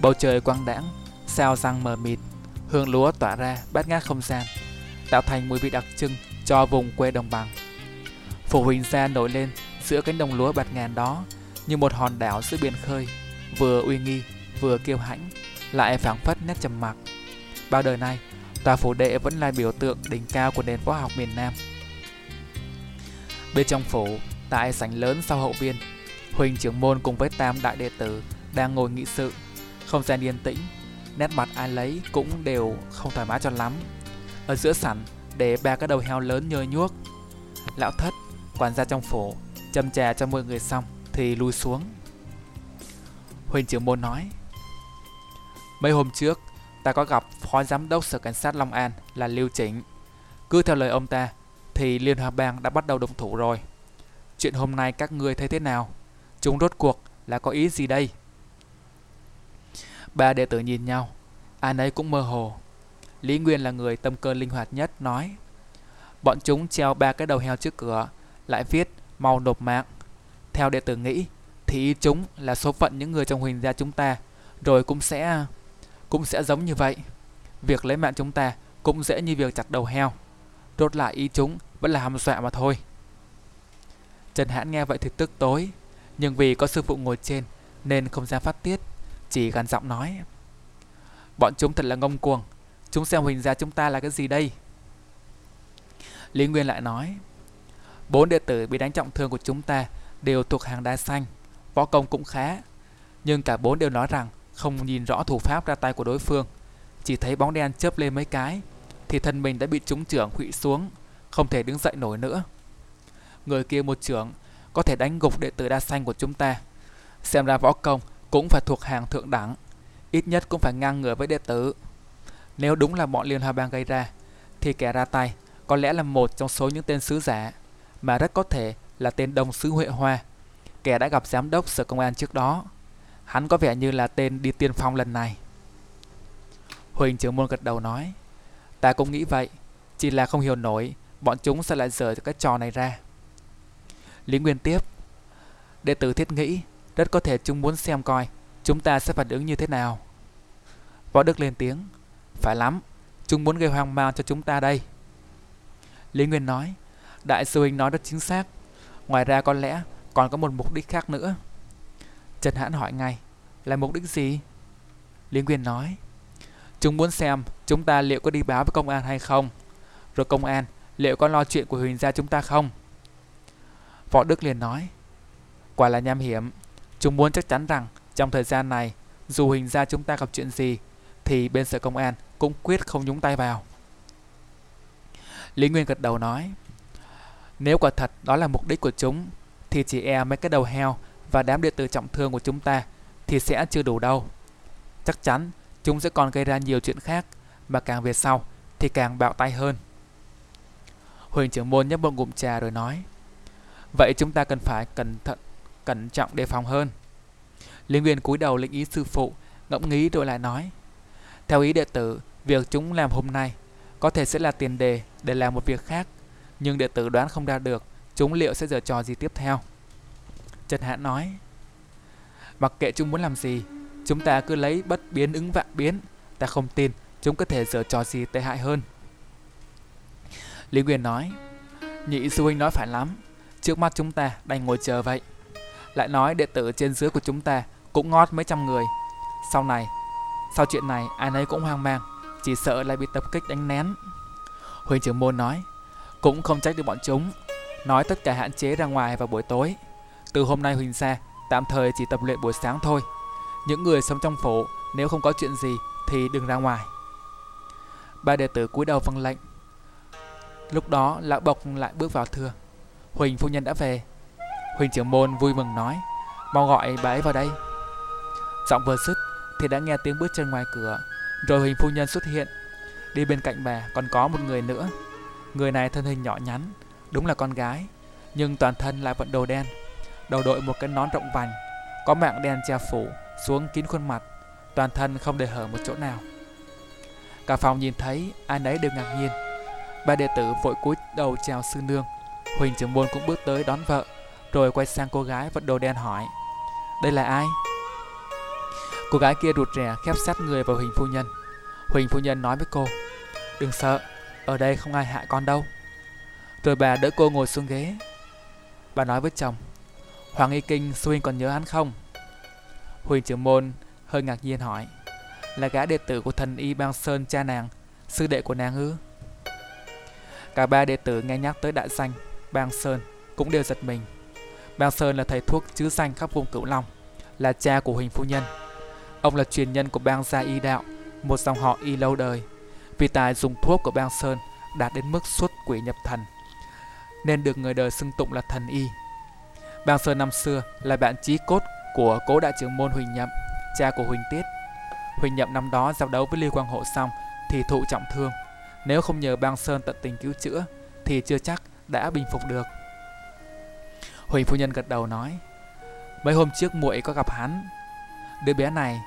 Bầu trời quang đãng, sao răng mờ mịt, hương lúa tỏa ra bát ngát không gian, tạo thành mùi vị đặc trưng cho vùng quê đồng bằng. Phủ Huỳnh Gia nổi lên giữa cánh đồng lúa bạt ngàn đó như một hòn đảo giữa biển khơi, vừa uy nghi, vừa kiêu hãnh, lại phảng phất nét trầm mặc. Bao đời nay, tòa phủ đệ vẫn là biểu tượng đỉnh cao của nền võ học miền Nam. Bên trong phủ, tại sảnh lớn sau hậu viên, Huỳnh trưởng môn cùng với tam đại đệ tử đang ngồi nghị sự, không gian yên tĩnh, nét mặt ai lấy cũng đều không thoải mái cho lắm. Ở giữa sảnh để ba cái đầu heo lớn nhơ nhuốc. Lão thất, quản gia trong phủ, châm trà cho mọi người xong thì lui xuống. Huỳnh trưởng môn nói: Mấy hôm trước, ta có gặp phó giám đốc sở cảnh sát Long An là Lưu Chỉnh. Cứ theo lời ông ta, thì Liên Hoa Bang đã bắt đầu động thủ rồi. Chuyện hôm nay các ngươi thấy thế nào? Chúng rốt cuộc là có ý gì đây? Ba đệ tử nhìn nhau, ai nấy cũng mơ hồ. Lý Nguyên là người tâm cơ linh hoạt nhất, nói Bọn chúng treo ba cái đầu heo trước cửa, lại viết mau nộp mạng. Theo đệ tử nghĩ, thì chúng là số phận những người trong huỳnh gia chúng ta, rồi cũng sẽ cũng sẽ giống như vậy. Việc lấy mạng chúng ta cũng dễ như việc chặt đầu heo. Rốt lại ý chúng vẫn là hàm dọa mà thôi. Trần Hãn nghe vậy thì tức tối, nhưng vì có sư phụ ngồi trên nên không dám phát tiết, chỉ gằn giọng nói. Bọn chúng thật là ngông cuồng, chúng xem huỳnh gia chúng ta là cái gì đây? Lý Nguyên lại nói, bốn đệ tử bị đánh trọng thương của chúng ta đều thuộc hàng đá xanh, võ công cũng khá, nhưng cả bốn đều nói rằng không nhìn rõ thủ pháp ra tay của đối phương. Chỉ thấy bóng đen chớp lên mấy cái, Thì thân mình đã bị trúng trưởng khuỵu xuống, Không thể đứng dậy nổi nữa. Người kia một trưởng, Có thể đánh gục đệ tử đa xanh của chúng ta. Xem ra võ công Cũng phải thuộc hàng thượng đẳng, Ít nhất cũng phải ngang ngửa với đệ tử. Nếu đúng là bọn Liên Hoa Bang gây ra, Thì kẻ ra tay Có lẽ là một trong số những tên sứ giả, Mà rất có thể là tên Đông Sứ Huệ Hoa. Kẻ đã gặp giám đốc sở công an trước đó. Hắn có vẻ như là tên đi tiên phong lần này. Huỳnh trưởng môn gật đầu nói. Ta cũng nghĩ vậy. Chỉ là không hiểu nổi, bọn chúng sẽ lại dở cái trò này ra. Lý Nguyên tiếp. Đệ tử thiết nghĩ, rất có thể chúng muốn xem coi chúng ta sẽ phản ứng như thế nào. Võ Đức lên tiếng. Phải lắm. Chúng muốn gây hoang mang cho chúng ta đây. Lý Nguyên nói. Đại sư Huynh nói rất chính xác. Ngoài ra có lẽ còn có một mục đích khác nữa. Trần Hãn hỏi ngay, là mục đích gì? Liên Nguyên nói, Chúng muốn xem chúng ta liệu có đi báo với công an hay không. Rồi công an liệu có lo chuyện của Huỳnh gia chúng ta không? Võ Đức liền nói, quả là nham hiểm. Chúng muốn chắc chắn rằng trong thời gian này, dù Huỳnh gia chúng ta gặp chuyện gì, thì bên sở công an cũng quyết không nhúng tay vào. Lý Nguyên gật đầu nói, nếu quả thật đó là mục đích của chúng, thì chỉ e mấy cái đầu heo và đám đệ tử trọng thương của chúng ta thì sẽ chưa đủ đâu. Chắc chắn chúng sẽ còn gây ra nhiều chuyện khác, mà càng về sau thì càng bạo tay hơn. Huỳnh trưởng môn nhấp một ngụm trà rồi nói, vậy chúng ta cần phải cẩn thận, cẩn trọng đề phòng hơn. Liên Nguyên cúi đầu lĩnh ý sư phụ, ngẫm nghĩ rồi lại nói, theo ý đệ tử, việc chúng làm hôm nay có thể sẽ là tiền đề để làm một việc khác, nhưng đệ tử đoán không ra được chúng liệu sẽ giở trò gì tiếp theo. Trần Hạ nói, mặc kệ chúng muốn làm gì, chúng ta cứ lấy bất biến ứng vạn biến, ta không tin chúng có thể giở trò gì tệ hại hơn. Lý quyền nói, nhị sư huynh nói phải lắm, trước mắt chúng ta đành ngồi chờ vậy. Lại nói đệ tử trên dưới của chúng ta cũng ngót mấy trăm người. Sau này, sau chuyện này ai nấy cũng hoang mang, chỉ sợ lại bị tập kích đánh nén. Huỳnh trưởng môn nói, cũng không trách được bọn chúng, nói tất cả hạn chế ra ngoài vào buổi tối. Từ hôm nay Huỳnh gia tạm thời chỉ tập luyện buổi sáng thôi. Những người sống trong phủ nếu không có chuyện gì thì đừng ra ngoài. Ba đệ tử cúi đầu vâng lệnh. Lúc đó lão bộc lại bước vào thưa. Huỳnh phu nhân đã về. Huỳnh trưởng môn vui mừng nói, mau gọi bà ấy vào đây. Giọng vừa dứt thì đã nghe tiếng bước chân ngoài cửa, rồi Huỳnh phu nhân xuất hiện. Đi bên cạnh bà còn có một người nữa. Người này thân hình nhỏ nhắn, đúng là con gái, nhưng toàn thân lại vận đồ đen. Đầu đội một cái nón rộng vành, có mạng đen che phủ xuống kín khuôn mặt, toàn thân không để hở một chỗ nào. Cả phòng nhìn thấy, ai nấy đều ngạc nhiên. Ba đệ tử vội cúi đầu chào sư nương. Huỳnh trưởng môn cũng bước tới đón vợ, rồi quay sang cô gái vật đồ đen hỏi. Đây là ai? Cô gái kia rụt rè khép sát người vào Huỳnh phu nhân. Huỳnh phu nhân nói với cô, đừng sợ, ở đây không ai hại con đâu. Rồi bà đỡ cô ngồi xuống ghế. Bà nói với chồng, Hoàng Y Kinh sư huynh còn nhớ hắn không? Huỳnh trưởng môn hơi ngạc nhiên hỏi, là gã đệ tử của thần y Bang Sơn cha nàng, sư đệ của nàng ư? Cả ba đệ tử nghe nhắc tới đại danh Bang Sơn cũng đều giật mình. Bang Sơn là thầy thuốc chứa danh khắp vùng Cửu Long, là cha của Huỳnh phu nhân. Ông là truyền nhân của bang gia y đạo, một dòng họ y lâu đời. Vì tài dùng thuốc của bang Sơn đạt đến mức xuất quỷ nhập thần, nên được người đời xưng tụng là thần y. Bang Sơn năm xưa là bạn chí cốt của cố đại trưởng môn Huỳnh Nhậm, cha của Huỳnh Tiết. Huỳnh Nhậm năm đó giao đấu với Lưu Quang Hộ xong thì thụ trọng thương. Nếu không nhờ Bang Sơn tận tình cứu chữa thì chưa chắc đã bình phục được. Huỳnh phu nhân gật đầu nói, mấy hôm trước muội có gặp hắn. Đứa bé này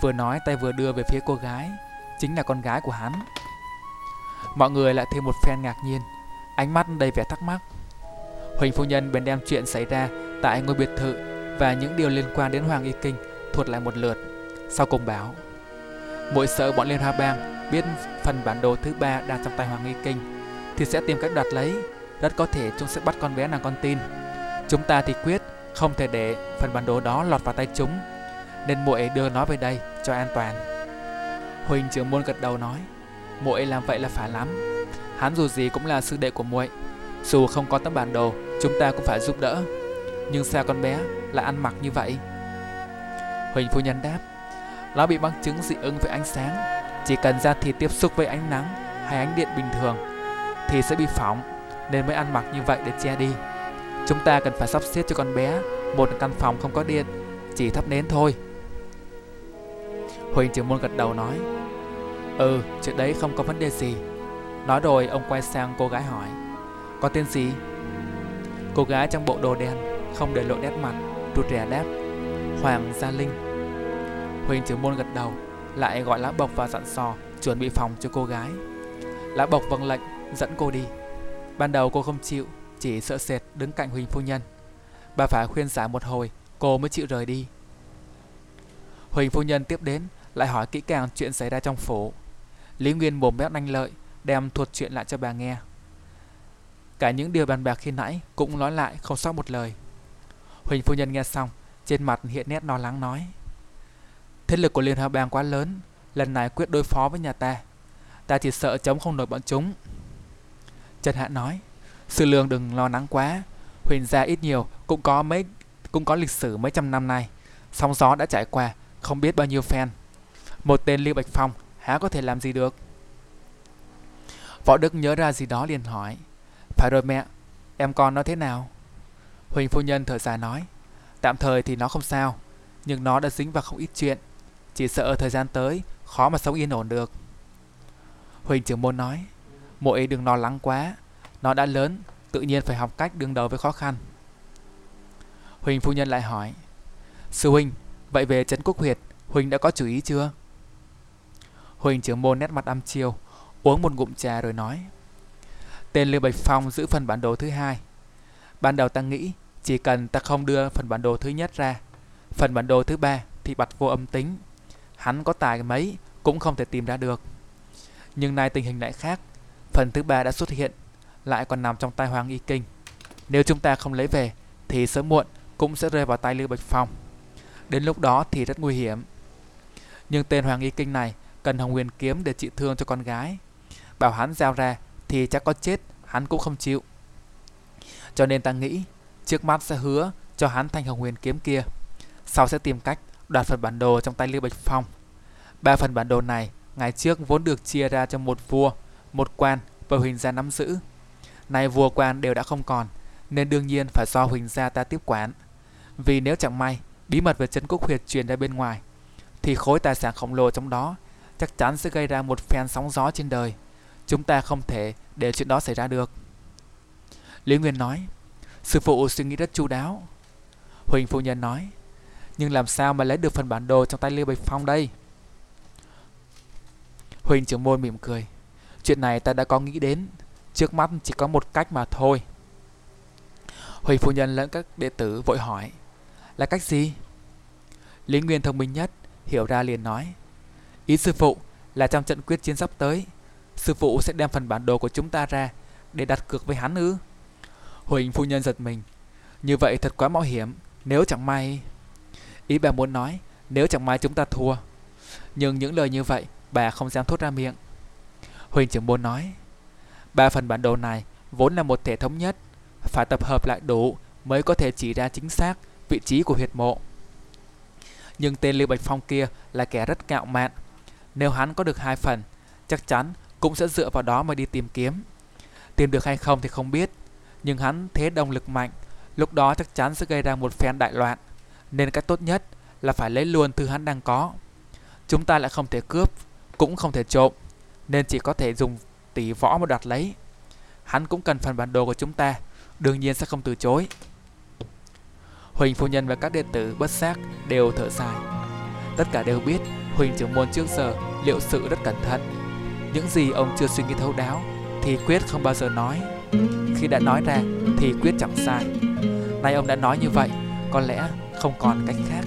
vừa nói tay vừa đưa về phía cô gái, chính là con gái của hắn. Mọi người lại thêm một phen ngạc nhiên, ánh mắt đầy vẻ thắc mắc. Huỳnh phu nhân bèn đem chuyện xảy ra tại ngôi biệt thự và những điều liên quan đến Hoàng Y Kinh thuật lại một lượt. Sau cùng báo, mỗi sợ bọn Liên Hoa Bang biết phần bản đồ thứ ba đang trong tay Hoàng Y Kinh thì sẽ tìm cách đoạt lấy. Rất có thể chúng sẽ bắt con bé nàng con tin. Chúng ta thì quyết không thể để phần bản đồ đó lọt vào tay chúng, nên muội đưa nó về đây cho an toàn. Huỳnh trưởng môn gật đầu nói, muội làm vậy là phải lắm. Hắn dù gì cũng là sư đệ của muội, dù không có tấm bản đồ, chúng ta cũng phải giúp đỡ. Nhưng sao con bé lại ăn mặc như vậy? Huỳnh phu nhân đáp, nó bị bằng chứng dị ứng với ánh sáng. Chỉ cần da thịt tiếp xúc với ánh nắng hay ánh điện bình thường thì sẽ bị phỏng nên mới ăn mặc như vậy để che đi. Chúng ta cần phải sắp xếp cho con bé một căn phòng không có điện, chỉ thắp nến thôi. Huỳnh trưởng môn gật đầu nói, Ừ, chuyện đấy không có vấn đề gì. Nói rồi ông quay sang cô gái hỏi, có tên gì? Cô gái trong bộ đồ đen không để lộ nét mặt, rụt rè đáp, Hoàng Gia Linh. Huỳnh trưởng môn gật đầu, lại gọi lá bộc và dặn sò chuẩn bị phòng cho cô gái. Lá bộc vâng lệnh dẫn cô đi. Ban đầu cô không chịu, chỉ sợ sệt đứng cạnh Huỳnh phu nhân. Bà phải khuyên giải một hồi, cô mới chịu rời đi. Huỳnh phu nhân tiếp đến, lại hỏi kỹ càng chuyện xảy ra trong phố. Lý Nguyên mồm mép nhanh lợi, đem thuật chuyện lại cho bà nghe. Cả những điều bàn bạc khi nãy cũng nói lại không sót một lời. Huỳnh phu nhân nghe xong, trên mặt hiện nét lo lắng nói. Thế lực của Liên Hợp Bang quá lớn, lần này quyết đối phó với nhà ta. Ta chỉ sợ chống không nổi bọn chúng. Trần Hạ nói, sư lương đừng lo lắng quá, huỳnh gia ít nhiều cũng có mấy cũng có lịch sử mấy trăm năm nay. Sóng gió đã trải qua, không biết bao nhiêu fan. Một tên Lưu Bạch Phong há có thể làm gì được. Võ Đức nhớ ra gì đó liền hỏi, phải rồi mẹ, em con nó thế nào? Huỳnh phu nhân thở dài nói, tạm thời thì nó không sao, nhưng nó đã dính vào không ít chuyện. Chỉ sợ thời gian tới khó mà sống yên ổn được. Huỳnh trưởng môn nói, muội đừng lo lắng quá, nó đã lớn, tự nhiên phải học cách đương đầu với khó khăn. Huỳnh phu nhân lại hỏi, sư huynh, vậy về trấn quốc huyệt, Huỳnh đã có chủ ý chưa? Huỳnh trưởng môn nét mặt âm chiêu, uống một ngụm trà rồi nói, tên Lưu Bạch Phong giữ phần bản đồ thứ hai. Ban đầu ta nghĩ chỉ cần ta không đưa phần bản đồ thứ nhất ra, phần bản đồ thứ ba thì bật vô âm tính. Hắn có tài mấy cũng không thể tìm ra được. Nhưng nay tình hình lại khác, phần thứ ba đã xuất hiện, lại còn nằm trong tay Hoàng Y Kinh. Nếu chúng ta không lấy về, thì sớm muộn cũng sẽ rơi vào tay Lưu Bạch Phong. Đến lúc đó thì rất nguy hiểm. Nhưng tên Hoàng Y Kinh này cần Hồng Nguyên kiếm để trị thương cho con gái. Bảo hắn giao ra thì chắc có chết hắn cũng không chịu. Cho nên ta nghĩ trước mắt sẽ hứa cho hắn thanh Hồng huyền kiếm kia. Sau sẽ tìm cách đoạt phần bản đồ trong tay Lưu Bạch Phong. Ba phần bản đồ này ngày trước vốn được chia ra cho một vua, một quan và huỳnh gia nắm giữ. Nay vua quan đều đã không còn, nên đương nhiên phải do huỳnh gia ta tiếp quản. Vì nếu chẳng may bí mật về chân quốc huyệt truyền ra bên ngoài, thì khối tài sản khổng lồ trong đó chắc chắn sẽ gây ra một phen sóng gió trên đời. Chúng ta không thể để chuyện đó xảy ra được. Lý Nguyên nói, sư phụ suy nghĩ rất chu đáo. Huỳnh phu nhân nói, nhưng làm sao mà lấy được phần bản đồ trong tay Lưu Bạch Phong đây? Huỳnh trưởng môn mỉm cười. Chuyện này ta đã có nghĩ đến. Trước mắt chỉ có một cách mà thôi. Huỳnh phu nhân lẫn các đệ tử vội hỏi. Là cách gì? Lý Nguyên thông minh nhất, hiểu ra liền nói. Ý sư phụ là trong trận quyết chiến sắp tới, sư phụ sẽ đem phần bản đồ của chúng ta ra để đặt cược với hắn ư? Huỳnh phu nhân giật mình. Như vậy thật quá mạo hiểm, nếu chẳng may... Ý bà muốn nói, nếu chẳng may chúng ta thua. Nhưng những lời như vậy, bà không dám thốt ra miệng. Huỳnh trưởng môn nói, ba phần bản đồ này vốn là một thể thống nhất, phải tập hợp lại đủ mới có thể chỉ ra chính xác vị trí của huyệt mộ. Nhưng tên Lưu Bạch Phong kia là kẻ rất cạo mạn. Nếu hắn có được hai phần, chắc chắn cũng sẽ dựa vào đó mà đi tìm kiếm. Tìm được hay không thì không biết, nhưng hắn thế động lực mạnh, lúc đó chắc chắn sẽ gây ra một phen đại loạn. Nên cách tốt nhất là phải lấy luôn thứ hắn đang có. Chúng ta lại không thể cướp, cũng không thể trộm, nên chỉ có thể dùng tỷ võ mà đoạt lấy. Hắn cũng cần phần bản đồ của chúng ta, đương nhiên sẽ không từ chối. Huỳnh phu nhân và các đệ tử bất xác đều thở dài. Tất cả đều biết Huỳnh trưởng môn trước giờ liệu sự rất cẩn thận. Những gì ông chưa suy nghĩ thấu đáo thì quyết không bao giờ nói. Khi đã nói ra thì quyết chẳng sai. Nay ông đã nói như vậy, có lẽ không còn cách khác.